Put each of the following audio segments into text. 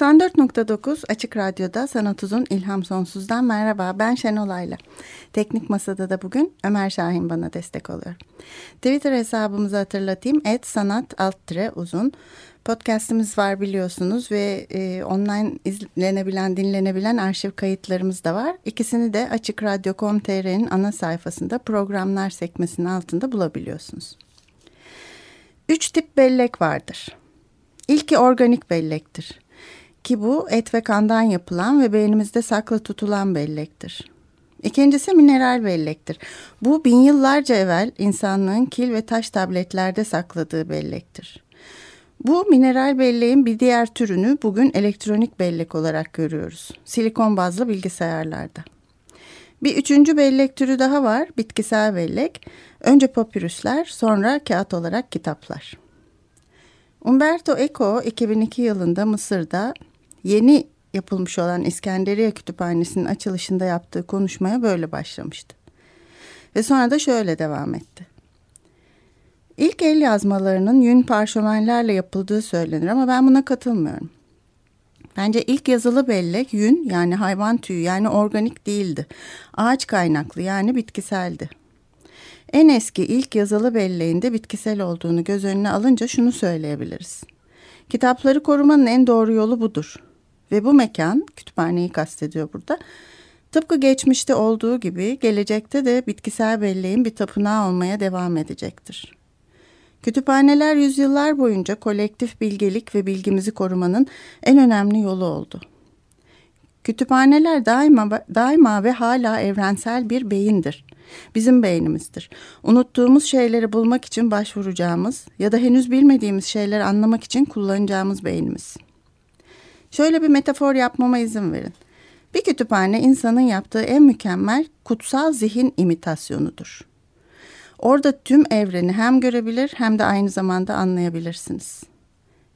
94.9 Açık Radyo'da Sanat Uzun İlham Sonsuz'dan merhaba ben Şenol Ayla. Teknik Masada da bugün Ömer Şahin bana destek oluyor. Twitter hesabımızı hatırlatayım. Et sanat alt uzun. Podcast'imiz var biliyorsunuz ve e, online izlenebilen, dinlenebilen arşiv kayıtlarımız da var. İkisini de Açık Radyo.com.tr'nin ana sayfasında programlar sekmesinin altında bulabiliyorsunuz. Üç tip bellek vardır. İlki organik bellektir. Ki bu et ve kandan yapılan ve beynimizde saklı tutulan bellektir. İkincisi mineral bellektir. Bu bin yıllarca evvel insanlığın kil ve taş tabletlerde sakladığı bellektir. Bu mineral belleğin bir diğer türünü bugün elektronik bellek olarak görüyoruz. Silikon bazlı bilgisayarlarda. Bir üçüncü bellek türü daha var, bitkisel bellek. Önce papirüsler, sonra kağıt olarak kitaplar. Umberto Eco 2002 yılında Mısır'da yeni yapılmış olan İskenderiye Kütüphanesi'nin açılışında yaptığı konuşmaya böyle başlamıştı. Ve sonra da şöyle devam etti. İlk el yazmalarının yün parşömenlerle yapıldığı söylenir ama ben buna katılmıyorum. Bence ilk yazılı bellek yün yani hayvan tüyü yani organik değildi. Ağaç kaynaklı yani bitkiseldi. En eski ilk yazılı belleğinde bitkisel olduğunu göz önüne alınca şunu söyleyebiliriz. Kitapları korumanın en doğru yolu budur. Ve bu mekan, kütüphaneyi kastediyor burada, tıpkı geçmişte olduğu gibi gelecekte de bitkisel belleğin bir tapınağı olmaya devam edecektir. Kütüphaneler yüzyıllar boyunca kolektif bilgelik ve bilgimizi korumanın en önemli yolu oldu. Kütüphaneler daima, daima ve hala evrensel bir beyindir. Bizim beynimizdir. Unuttuğumuz şeyleri bulmak için başvuracağımız ya da henüz bilmediğimiz şeyleri anlamak için kullanacağımız beynimiz. Şöyle bir metafor yapmama izin verin. Bir kütüphane insanın yaptığı en mükemmel kutsal zihin imitasyonudur. Orada tüm evreni hem görebilir hem de aynı zamanda anlayabilirsiniz.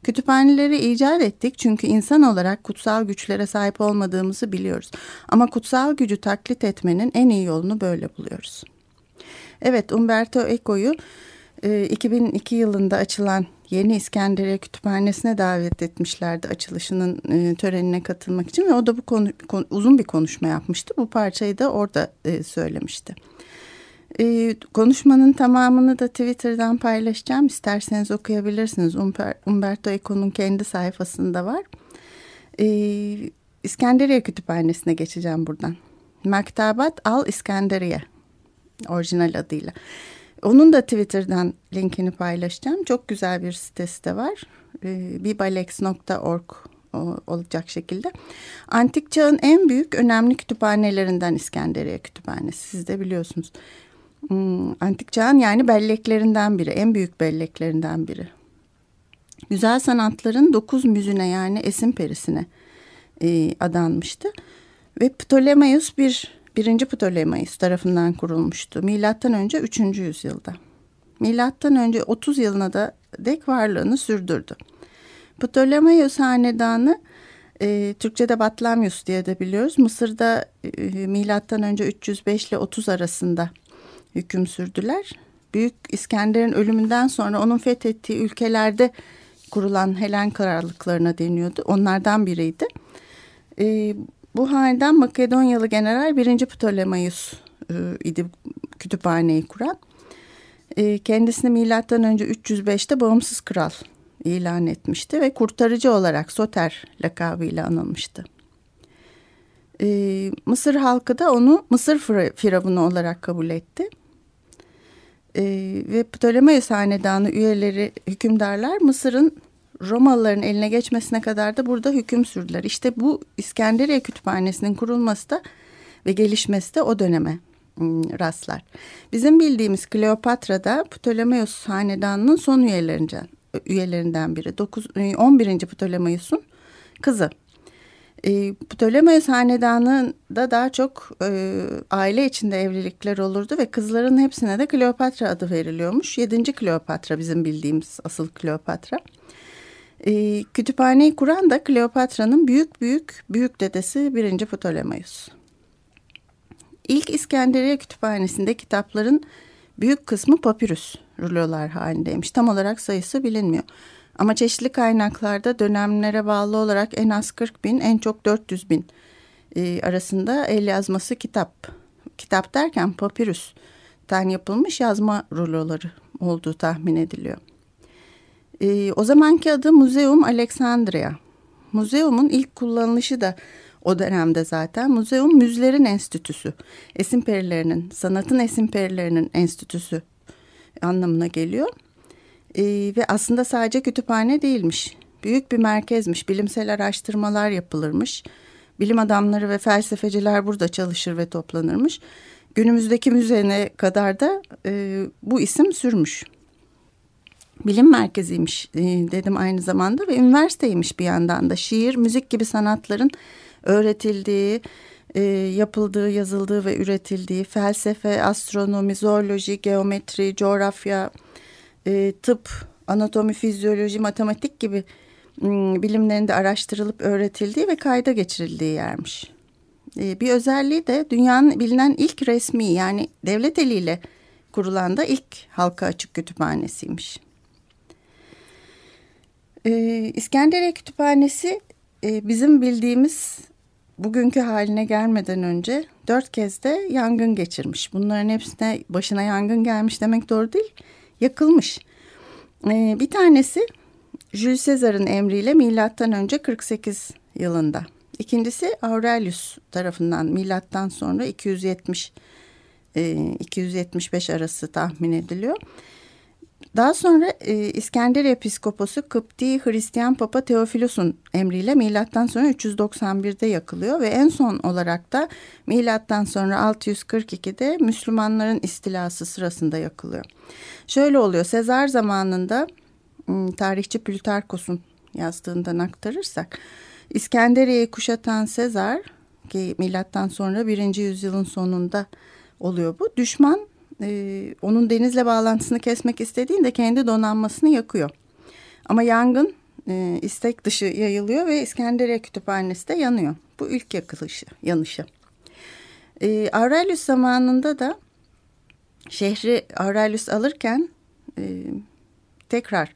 Kütüphaneleri icat ettik çünkü insan olarak kutsal güçlere sahip olmadığımızı biliyoruz. Ama kutsal gücü taklit etmenin en iyi yolunu böyle buluyoruz. Evet Umberto Eco'yu 2002 yılında açılan Yeni İskenderiye Kütüphanesi'ne davet etmişlerdi açılışının e, törenine katılmak için ve o da bu konu, uzun bir konuşma yapmıştı. Bu parçayı da orada e, söylemişti. E, konuşmanın tamamını da Twitter'dan paylaşacağım. İsterseniz okuyabilirsiniz. Umber, Umberto Eco'nun kendi sayfasında var. İskenderiye Kütüphanesi'ne geçeceğim buradan. Maktabat Al İskenderiye orijinal adıyla. Onun da Twitter'dan linkini paylaşacağım. Çok güzel bir sitesi de var. Ee, bibalex.org olacak şekilde. Antik çağın en büyük önemli kütüphanelerinden İskenderiye Kütüphanesi. Siz de biliyorsunuz. Hmm, antik çağın yani belleklerinden biri. En büyük belleklerinden biri. Güzel sanatların dokuz müzüne yani esin perisine e, adanmıştı. Ve Ptolemaios bir 1. Ptolemaios tarafından kurulmuştu. Milattan önce 3. yüzyılda. Milattan önce 30 yılına da dek varlığını sürdürdü. Ptolemaios hanedanı e, Türkçe'de Batlamyus diye de biliyoruz. Mısır'da e, milattan önce 305 ile 30 arasında hüküm sürdüler. Büyük İskender'in ölümünden sonra onun fethettiği ülkelerde kurulan Helen krallıklarına deniyordu. Onlardan biriydi. E, bu halden Makedonyalı general 1. Ptolemaios e, idi kütüphaneyi kuran. E, kendisini milattan önce 305'te bağımsız kral ilan etmişti ve kurtarıcı olarak Soter lakabıyla anılmıştı. E, Mısır halkı da onu Mısır firavunu olarak kabul etti. E, ve Ptolemaios hanedanı üyeleri, hükümdarlar Mısır'ın Romalıların eline geçmesine kadar da burada hüküm sürdüler. İşte bu İskenderiye Kütüphanesi'nin kurulması da ve gelişmesi de o döneme rastlar. Bizim bildiğimiz Kleopatra da Ptolemaios hanedanının son üyelerinden, üyelerinden biri. 9, 11. Ptolemaios'un kızı. E, Ptolemaios hanedanında daha çok e, aile içinde evlilikler olurdu ve kızların hepsine de Kleopatra adı veriliyormuş. Yedinci Kleopatra bizim bildiğimiz asıl Kleopatra. E, kütüphaneyi kuran da Kleopatra'nın büyük büyük büyük dedesi birinci Ptolemaios. İlk İskenderiye Kütüphanesi'nde kitapların büyük kısmı papyrus rulolar halindeymiş. Tam olarak sayısı bilinmiyor. Ama çeşitli kaynaklarda dönemlere bağlı olarak en az 40 bin, en çok 400 bin e, arasında el yazması kitap. Kitap derken papyrus'tan yapılmış yazma ruloları olduğu tahmin ediliyor. E, o zamanki adı Museum Alexandria. Museumun ilk kullanılışı da o dönemde zaten. Muzeum müzlerin enstitüsü. Esin perilerinin, sanatın esin perilerinin enstitüsü anlamına geliyor. E, ve aslında sadece kütüphane değilmiş. Büyük bir merkezmiş. Bilimsel araştırmalar yapılırmış. Bilim adamları ve felsefeciler burada çalışır ve toplanırmış. Günümüzdeki müzene kadar da e, bu isim sürmüş. Bilim merkeziymiş e, dedim aynı zamanda ve üniversiteymiş bir yandan da. Şiir, müzik gibi sanatların öğretildiği, e, yapıldığı, yazıldığı ve üretildiği felsefe, astronomi, zooloji, geometri, coğrafya, e, tıp, anatomi, fizyoloji, matematik gibi bilimlerin de araştırılıp öğretildiği ve kayda geçirildiği yermiş. Bir özelliği de dünyanın bilinen ilk resmi yani devlet eliyle kurulan da ilk halka açık kütüphanesiymiş. E, İskenderiye Kütüphanesi e, bizim bildiğimiz bugünkü haline gelmeden önce dört kez de yangın geçirmiş. Bunların hepsine başına yangın gelmiş demek doğru değil yakılmış. Ee, bir tanesi Jules Caesar'ın emriyle milattan önce 48 yılında. İkincisi Aurelius tarafından milattan sonra 270 e, 275 arası tahmin ediliyor. Daha sonra e, İskenderiye Episkoposu Kıpti Hristiyan Papa Teofilos'un emriyle milattan sonra 391'de yakılıyor ve en son olarak da milattan sonra 642'de Müslümanların istilası sırasında yakılıyor. Şöyle oluyor Sezar zamanında tarihçi Plütarkos'un yazdığından aktarırsak İskenderiye'yi kuşatan Sezar ki milattan sonra birinci yüzyılın sonunda oluyor bu. Düşman e, onun denizle bağlantısını kesmek istediğinde kendi donanmasını yakıyor. Ama yangın e, istek dışı yayılıyor ve İskenderiye Kütüphanesi de yanıyor. Bu ilk yakılışı, yanışı. E, Aurelius zamanında da şehri Aurelius alırken e, tekrar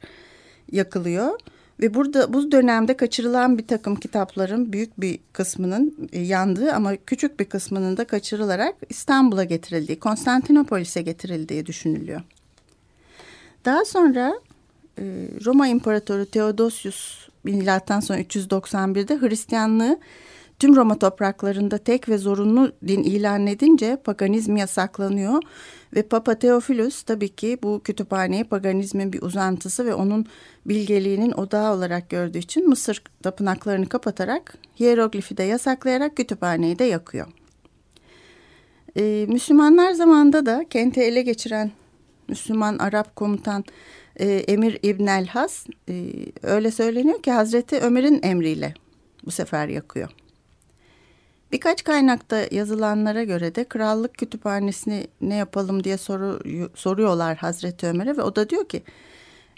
yakılıyor. Ve burada bu dönemde kaçırılan bir takım kitapların büyük bir kısmının e, yandığı ama küçük bir kısmının da kaçırılarak İstanbul'a getirildiği, Konstantinopolis'e getirildiği düşünülüyor. Daha sonra e, Roma İmparatoru Theodosius milattan sonra 391'de Hristiyanlığı tüm Roma topraklarında tek ve zorunlu din ilan edince paganizm yasaklanıyor ve Papa Theophilus tabii ki bu kütüphaneyi paganizmin bir uzantısı ve onun bilgeliğinin odağı olarak gördüğü için Mısır tapınaklarını kapatarak hieroglifi de yasaklayarak kütüphaneyi de yakıyor. Ee, Müslümanlar zamanında da kenti ele geçiren Müslüman Arap komutan e, Emir İbn el-Has e, öyle söyleniyor ki Hazreti Ömer'in emriyle bu sefer yakıyor. Birkaç kaynakta yazılanlara göre de krallık kütüphanesini ne yapalım diye soru, soruyorlar Hazreti Ömer'e ve o da diyor ki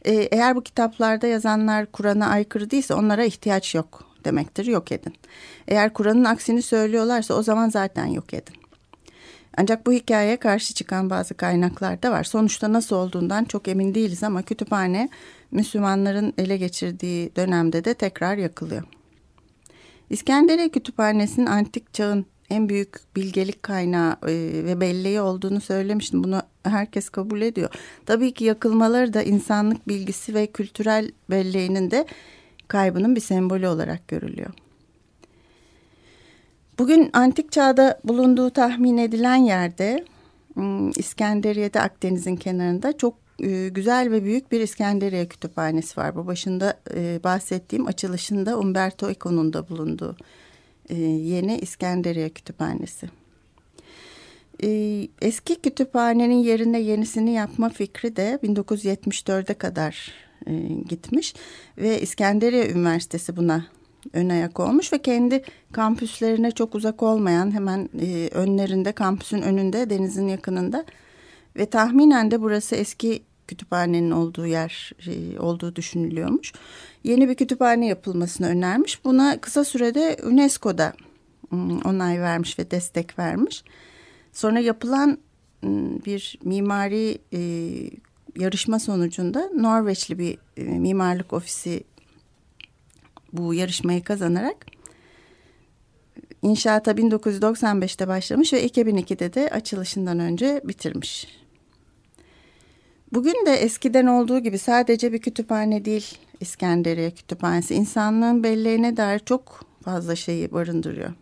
e, eğer bu kitaplarda yazanlar Kur'an'a aykırı değilse onlara ihtiyaç yok demektir yok edin. Eğer Kur'an'ın aksini söylüyorlarsa o zaman zaten yok edin. Ancak bu hikayeye karşı çıkan bazı kaynaklar da var. Sonuçta nasıl olduğundan çok emin değiliz ama kütüphane Müslümanların ele geçirdiği dönemde de tekrar yakılıyor. İskenderiye Kütüphanesi'nin antik çağın en büyük bilgelik kaynağı e, ve belleği olduğunu söylemiştim. Bunu herkes kabul ediyor. Tabii ki yakılmaları da insanlık bilgisi ve kültürel belleğinin de kaybının bir sembolü olarak görülüyor. Bugün antik çağda bulunduğu tahmin edilen yerde İskenderiye'de Akdeniz'in kenarında çok e, güzel ve büyük bir İskenderiye kütüphanesi var. Bu başında e, bahsettiğim açılışında Umberto Eco'nun da bulunduğu e, yeni İskenderiye kütüphanesi. Eski kütüphanenin yerine yenisini yapma fikri de 1974'e kadar gitmiş ve İskenderiye Üniversitesi buna ön ayak olmuş ve kendi kampüslerine çok uzak olmayan hemen önlerinde kampüsün önünde denizin yakınında ve tahminen de burası eski kütüphanenin olduğu yer e, olduğu düşünülüyormuş. Yeni bir kütüphane yapılmasını önermiş. Buna kısa sürede UNESCO'da onay vermiş ve destek vermiş. Sonra yapılan bir mimari e, yarışma sonucunda Norveçli bir e, mimarlık ofisi bu yarışmayı kazanarak inşaata 1995'te başlamış ve 2002'de de açılışından önce bitirmiş. Bugün de eskiden olduğu gibi sadece bir kütüphane değil İskenderiye Kütüphanesi. insanlığın belleğine dair çok fazla şeyi barındırıyor.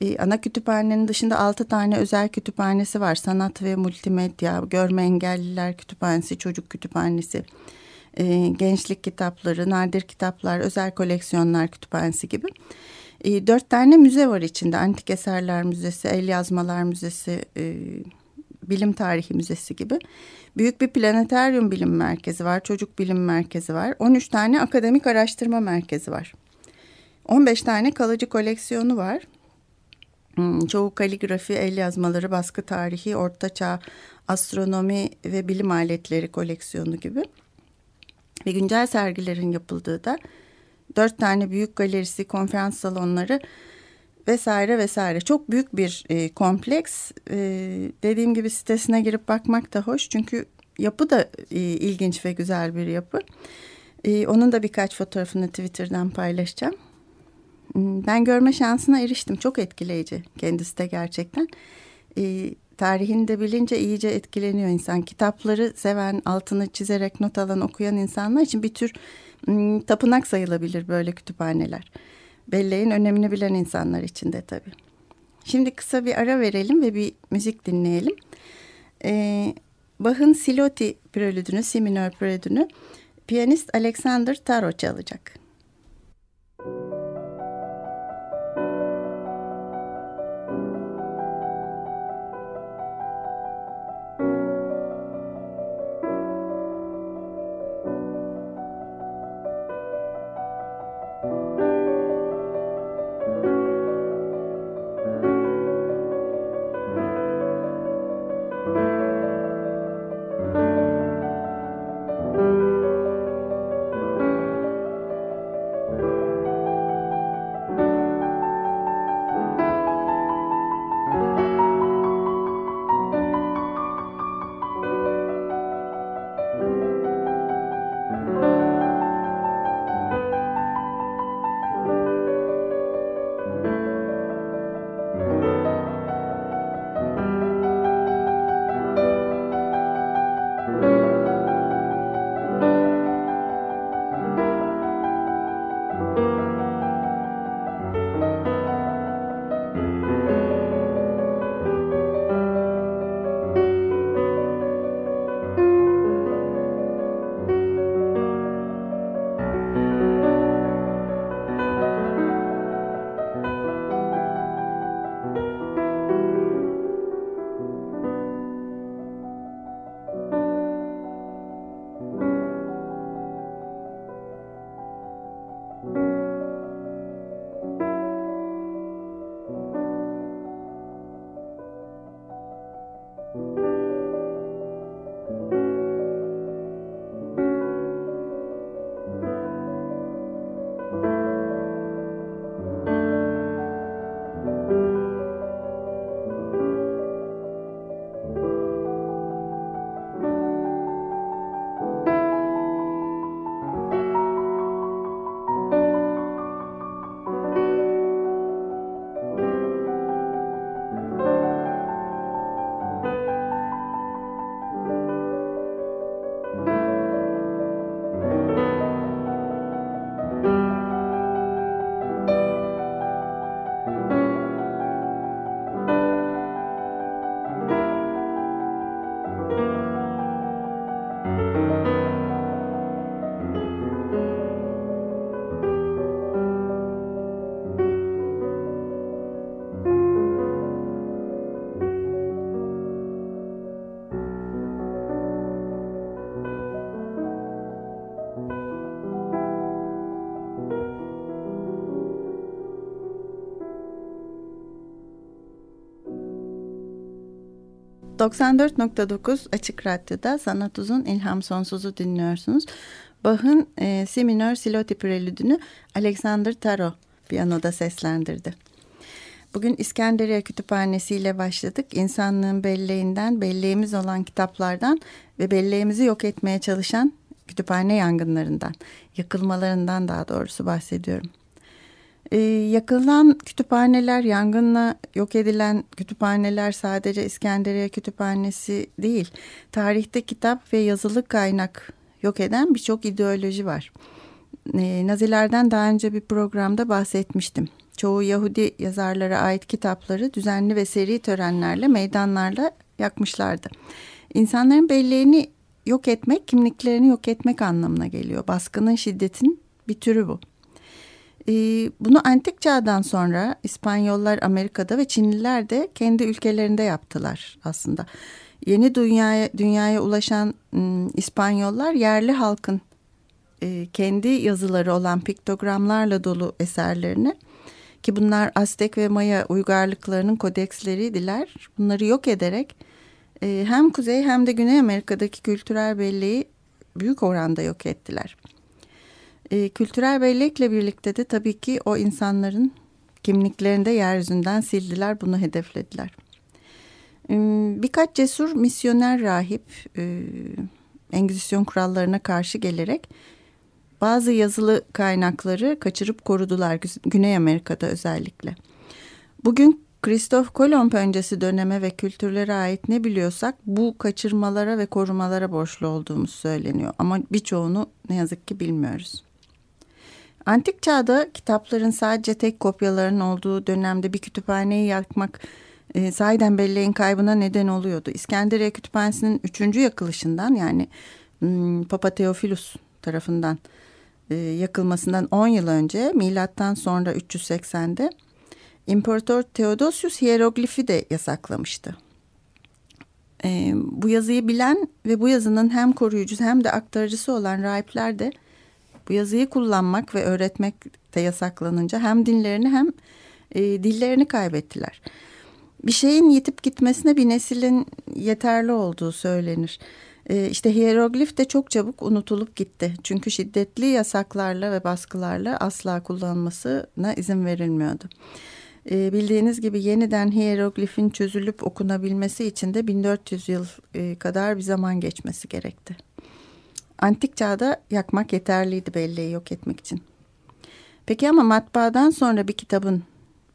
Ee, ana kütüphanenin dışında altı tane özel kütüphanesi var. Sanat ve multimedya, görme engelliler kütüphanesi, çocuk kütüphanesi, e, gençlik kitapları, nadir kitaplar, özel koleksiyonlar kütüphanesi gibi. E, dört tane müze var içinde. Antik Eserler Müzesi, El Yazmalar Müzesi, e, Bilim Tarihi Müzesi gibi. Büyük bir planeteryum bilim merkezi var, çocuk bilim merkezi var. 13 tane akademik araştırma merkezi var. 15 tane kalıcı koleksiyonu var. Hmm, çoğu kaligrafi, el yazmaları, baskı tarihi, ortaçağ, astronomi ve bilim aletleri koleksiyonu gibi. Ve güncel sergilerin yapıldığı da dört tane büyük galerisi, konferans salonları vesaire vesaire. Çok büyük bir e, kompleks. E, dediğim gibi sitesine girip bakmak da hoş. Çünkü yapı da e, ilginç ve güzel bir yapı. E, onun da birkaç fotoğrafını Twitter'dan paylaşacağım. Hmm, ben görme şansına eriştim. Çok etkileyici kendisi de gerçekten. E, tarihini de bilince iyice etkileniyor insan. Kitapları seven, altını çizerek not alan, okuyan insanlar için bir tür hmm, tapınak sayılabilir böyle kütüphaneler. Belleğin önemini bilen insanlar için de tabii. Şimdi kısa bir ara verelim ve bir müzik dinleyelim. Ee, Bach'ın Siloti prelüdünü, si minör prelüdünü piyanist Alexander Taro çalacak. 94.9 Açık Radyo'da Sanat Uzun İlham Sonsuz'u dinliyorsunuz. Bach'ın e, Si Siloti Prelüdünü Alexander Taro piyanoda seslendirdi. Bugün İskenderiye Kütüphanesi ile başladık. İnsanlığın belleğinden, belleğimiz olan kitaplardan ve belleğimizi yok etmeye çalışan kütüphane yangınlarından, yakılmalarından daha doğrusu bahsediyorum. Ee, yakılan kütüphaneler, yangınla yok edilen kütüphaneler sadece İskenderiye Kütüphanesi değil. Tarihte kitap ve yazılı kaynak yok eden birçok ideoloji var. Ee, Nazilerden daha önce bir programda bahsetmiştim. Çoğu Yahudi yazarlara ait kitapları düzenli ve seri törenlerle, meydanlarla yakmışlardı. İnsanların belleğini yok etmek, kimliklerini yok etmek anlamına geliyor. Baskının şiddetin bir türü bu. Ee, bunu antik çağdan sonra İspanyollar Amerika'da ve Çinliler de kendi ülkelerinde yaptılar aslında. Yeni dünyaya dünyaya ulaşan ım, İspanyollar yerli halkın e, kendi yazıları olan piktogramlarla dolu eserlerini ki bunlar Aztek ve Maya uygarlıklarının kodeksleriydiler. Bunları yok ederek e, hem Kuzey hem de Güney Amerika'daki kültürel belleği büyük oranda yok ettiler. E, kültürel bellekle birlikte de tabii ki o insanların kimliklerini de yeryüzünden sildiler, bunu hedeflediler. E, birkaç cesur misyoner rahip e, Engizisyon kurallarına karşı gelerek bazı yazılı kaynakları kaçırıp korudular Güney Amerika'da özellikle. Bugün Kristof Kolomb öncesi döneme ve kültürlere ait ne biliyorsak bu kaçırmalara ve korumalara borçlu olduğumuz söyleniyor. Ama birçoğunu ne yazık ki bilmiyoruz. Antik çağda kitapların sadece tek kopyaların olduğu dönemde bir kütüphaneyi yakmak e, sahiden belleğin kaybına neden oluyordu. İskenderiye Kütüphanesi'nin üçüncü yakılışından yani hmm, Papa Teofilus tarafından e, yakılmasından 10 yıl önce milattan sonra 380'de İmparator Theodosius hieroglifi de yasaklamıştı. E, bu yazıyı bilen ve bu yazının hem koruyucusu hem de aktarıcısı olan rahipler de bu yazıyı kullanmak ve öğretmek de yasaklanınca hem dinlerini hem e, dillerini kaybettiler. Bir şeyin yitip gitmesine bir neslin yeterli olduğu söylenir. E, işte hieroglif de çok çabuk unutulup gitti. Çünkü şiddetli yasaklarla ve baskılarla asla kullanılmasına izin verilmiyordu. E, bildiğiniz gibi yeniden hieroglifin çözülüp okunabilmesi için de 1400 yıl e, kadar bir zaman geçmesi gerekti. Antik çağda yakmak yeterliydi belleği yok etmek için. Peki ama matbaadan sonra bir kitabın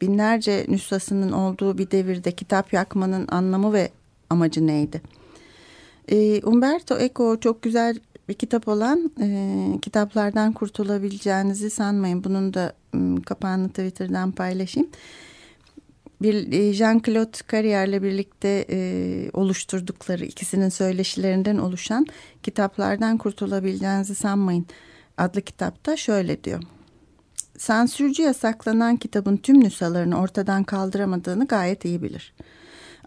binlerce nüshasının olduğu bir devirde kitap yakmanın anlamı ve amacı neydi? E, Umberto Eco çok güzel bir kitap olan e, kitaplardan kurtulabileceğinizi sanmayın. Bunun da e, kapağını Twitter'dan paylaşayım. Bir e, Jean-Claude Carrier'le birlikte e, oluşturdukları ikisinin söyleşilerinden oluşan kitaplardan kurtulabileceğinizi sanmayın adlı kitapta şöyle diyor. Sansürcü yasaklanan kitabın tüm nüshalarını ortadan kaldıramadığını gayet iyi bilir.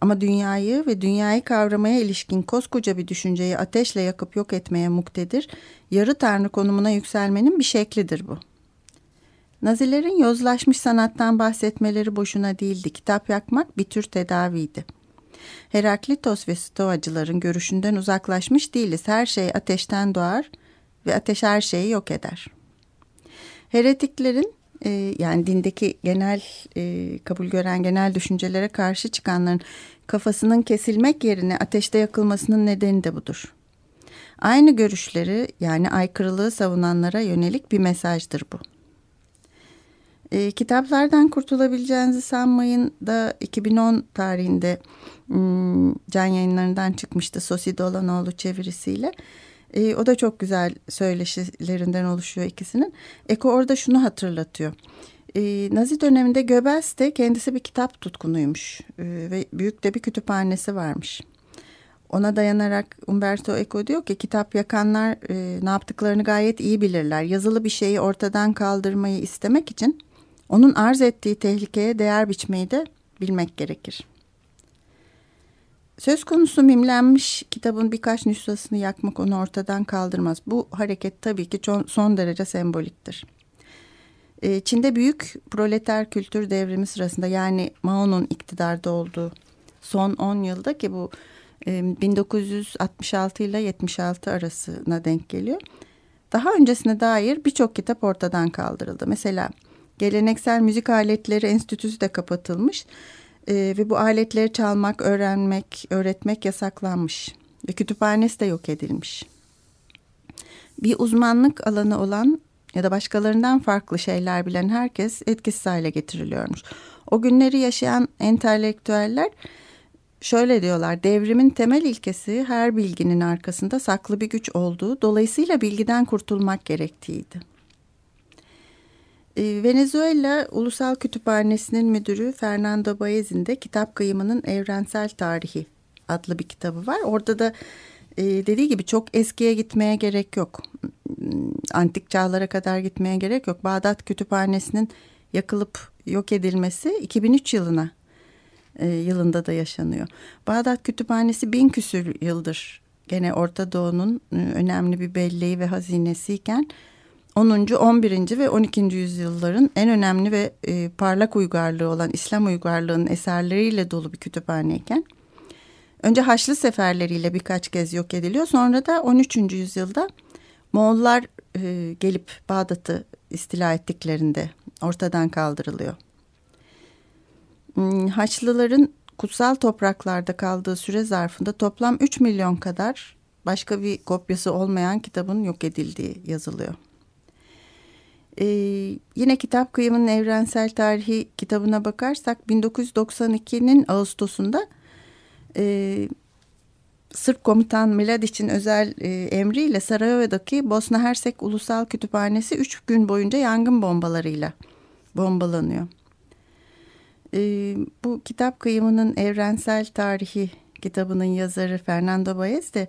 Ama dünyayı ve dünyayı kavramaya ilişkin koskoca bir düşünceyi ateşle yakıp yok etmeye muktedir, yarı tanrı konumuna yükselmenin bir şeklidir bu. Nazilerin yozlaşmış sanattan bahsetmeleri boşuna değildi. Kitap yakmak bir tür tedaviydi. Heraklitos ve Stoacıların görüşünden uzaklaşmış değiliz. Her şey ateşten doğar ve ateş her şeyi yok eder. Heretiklerin e, yani dindeki genel e, kabul gören genel düşüncelere karşı çıkanların kafasının kesilmek yerine ateşte yakılmasının nedeni de budur. Aynı görüşleri yani aykırılığı savunanlara yönelik bir mesajdır bu. E, kitaplardan kurtulabileceğinizi sanmayın da 2010 tarihinde hmm, can yayınlarından çıkmıştı Sosi Dolanoğlu çevirisiyle. E, o da çok güzel söyleşilerinden oluşuyor ikisinin. Eko orada şunu hatırlatıyor. E, Nazi döneminde Göbels de kendisi bir kitap tutkunuymuş e, ve büyük de bir kütüphanesi varmış. Ona dayanarak Umberto Eco diyor ki kitap yakanlar e, ne yaptıklarını gayet iyi bilirler. Yazılı bir şeyi ortadan kaldırmayı istemek için onun arz ettiği tehlikeye değer biçmeyi de bilmek gerekir. Söz konusu mimlenmiş kitabın birkaç nüshasını yakmak onu ortadan kaldırmaz. Bu hareket tabii ki son derece semboliktir. Ee, Çin'de büyük proleter kültür devrimi sırasında yani Mao'nun iktidarda olduğu son 10 yılda ki bu 1966 ile 76 arasına denk geliyor. Daha öncesine dair birçok kitap ortadan kaldırıldı. Mesela Geleneksel Müzik Aletleri Enstitüsü de kapatılmış e, ve bu aletleri çalmak, öğrenmek, öğretmek yasaklanmış ve kütüphanesi de yok edilmiş. Bir uzmanlık alanı olan ya da başkalarından farklı şeyler bilen herkes etkisiz hale getiriliyormuş. O günleri yaşayan entelektüeller şöyle diyorlar. Devrimin temel ilkesi her bilginin arkasında saklı bir güç olduğu, dolayısıyla bilgiden kurtulmak gerektiğiydi. Ee, Venezuela Ulusal Kütüphanesi'nin müdürü Fernando Baez'in de kitap kıyımının evrensel tarihi adlı bir kitabı var. Orada da e, dediği gibi çok eskiye gitmeye gerek yok. Antik çağlara kadar gitmeye gerek yok. Bağdat Kütüphanesi'nin yakılıp yok edilmesi 2003 yılına e, yılında da yaşanıyor. Bağdat Kütüphanesi bin küsür yıldır gene Orta Doğu'nun e, önemli bir belleği ve hazinesiyken 10. 11. ve 12. yüzyılların en önemli ve e, parlak uygarlığı olan İslam uygarlığının eserleriyle dolu bir kütüphaneyken önce Haçlı seferleriyle birkaç kez yok ediliyor. Sonra da 13. yüzyılda Moğollar e, gelip Bağdat'ı istila ettiklerinde ortadan kaldırılıyor. Hmm, Haçlıların kutsal topraklarda kaldığı süre zarfında toplam 3 milyon kadar başka bir kopyası olmayan kitabın yok edildiği yazılıyor. Ee, yine kitap kıyımının evrensel tarihi kitabına bakarsak 1992'nin Ağustos'unda e, Sırp komutan Mladiç'in özel e, emriyle Sarajevo'daki Bosna Hersek Ulusal Kütüphanesi üç gün boyunca yangın bombalarıyla bombalanıyor. E, bu kitap kıyımının evrensel tarihi kitabının yazarı Fernando Baez de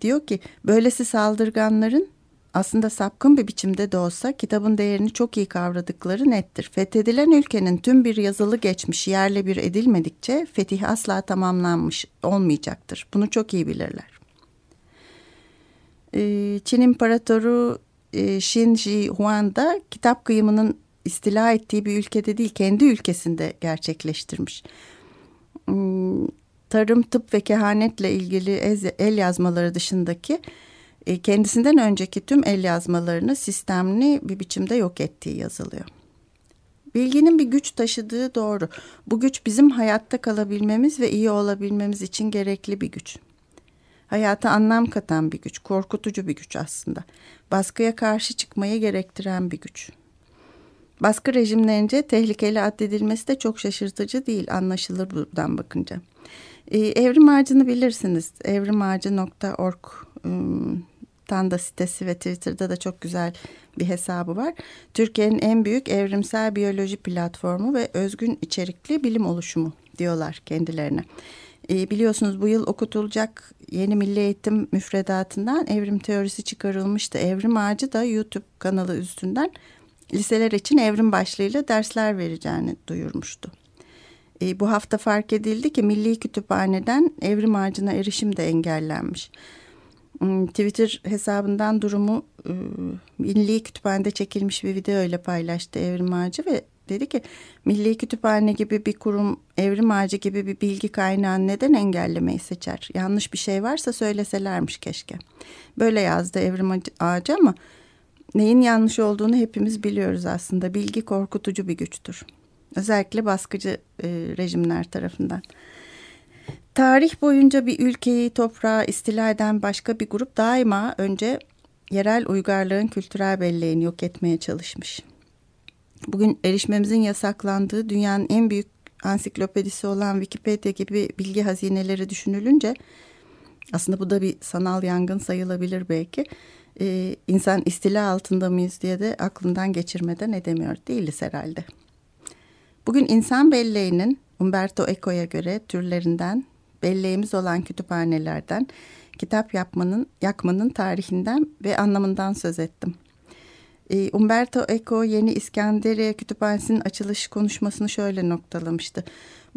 diyor ki böylesi saldırganların aslında sapkın bir biçimde de olsa kitabın değerini çok iyi kavradıkları nettir. Fethedilen ülkenin tüm bir yazılı geçmişi yerle bir edilmedikçe fetih asla tamamlanmış olmayacaktır. Bunu çok iyi bilirler. Ee, Çin İmparatoru e, Xin Shi Huang da kitap kıyımının istila ettiği bir ülkede değil kendi ülkesinde gerçekleştirmiş. Hmm, tarım, tıp ve kehanetle ilgili el yazmaları dışındaki kendisinden önceki tüm el yazmalarını sistemli bir biçimde yok ettiği yazılıyor. Bilginin bir güç taşıdığı doğru. Bu güç bizim hayatta kalabilmemiz ve iyi olabilmemiz için gerekli bir güç. Hayata anlam katan bir güç, korkutucu bir güç aslında. Baskıya karşı çıkmayı gerektiren bir güç. Baskı rejimlerince tehlikeli addedilmesi de çok şaşırtıcı değil, anlaşılır buradan bakınca. Ee, evrim ağacını bilirsiniz. evrimağacı.org Tanda sitesi ve Twitter'da da çok güzel bir hesabı var. Türkiye'nin en büyük evrimsel biyoloji platformu ve özgün içerikli bilim oluşumu diyorlar kendilerine. E, biliyorsunuz bu yıl okutulacak yeni milli eğitim müfredatından evrim teorisi çıkarılmıştı. Evrim Ağacı da YouTube kanalı üstünden liseler için evrim başlığıyla dersler vereceğini duyurmuştu. E, bu hafta fark edildi ki Milli Kütüphane'den evrim ağacına erişim de engellenmiş. Hmm, Twitter hesabından durumu ıı, Milli Kütüphane'de çekilmiş bir video ile paylaştı Evrim Ağacı ve dedi ki Milli Kütüphane gibi bir kurum Evrim Ağacı gibi bir bilgi kaynağını neden engellemeyi seçer? Yanlış bir şey varsa söyleselermiş keşke. Böyle yazdı Evrim Ağacı ama neyin yanlış olduğunu hepimiz biliyoruz aslında. Bilgi korkutucu bir güçtür. Özellikle baskıcı e, rejimler tarafından. Tarih boyunca bir ülkeyi toprağa istila eden başka bir grup daima önce yerel uygarlığın kültürel belleğini yok etmeye çalışmış. Bugün erişmemizin yasaklandığı dünyanın en büyük ansiklopedisi olan Wikipedia gibi bilgi hazineleri düşünülünce aslında bu da bir sanal yangın sayılabilir belki. Ee, insan istila altında mıyız diye de aklından geçirmeden edemiyor değiliz herhalde. Bugün insan belleğinin Umberto Eco'ya göre türlerinden belleğimiz olan kütüphanelerden, kitap yapmanın, yakmanın tarihinden ve anlamından söz ettim. Ee, Umberto Eco Yeni İskenderiye Kütüphanesi'nin açılış konuşmasını şöyle noktalamıştı.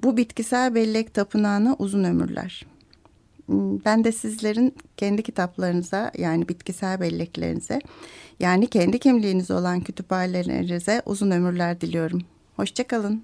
Bu bitkisel bellek tapınağına uzun ömürler. Hmm, ben de sizlerin kendi kitaplarınıza yani bitkisel belleklerinize yani kendi kimliğiniz olan kütüphanelerinize uzun ömürler diliyorum. Hoşçakalın.